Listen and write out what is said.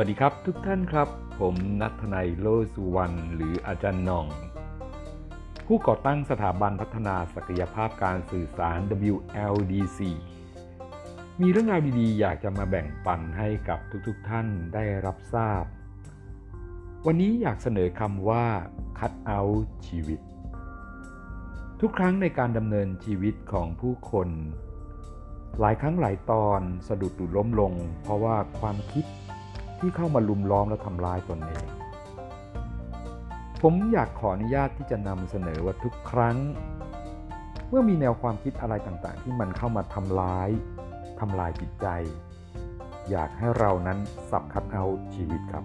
วัสดีครับทุกท่านครับ ผมนัทนายโลสุวรรณหรืออาจารย์น่อง ผู้ก่อตั้งสถาบันพัฒนาศักยภาพการสื่อสาร WLDC มีเรื่องราวดีๆ อยากจะมาแบ่งปันให้กับทุกๆทท่านได้รับทราบ วันนี้อยากเสนอคำว่าคัดเอาชีวิต ทุกครั้งในการดำเนินชีวิตของผู้คน หลายครั้งหลายตอนสะดุดหรือล้มลง เพราะว่าความคิด ที่เข้ามาลุมล้อมและทำร้ายตนเอง ผมอยากขออนุญาตที่จะนำเสนอว่าทุกครั้ง เมื่อมีแนวความคิดอะไรต่างๆ ที่มันเข้ามาทำร้ายทำลายจิตใจ อยากให้เรานั้นสับคัดเอาชีวิตครับ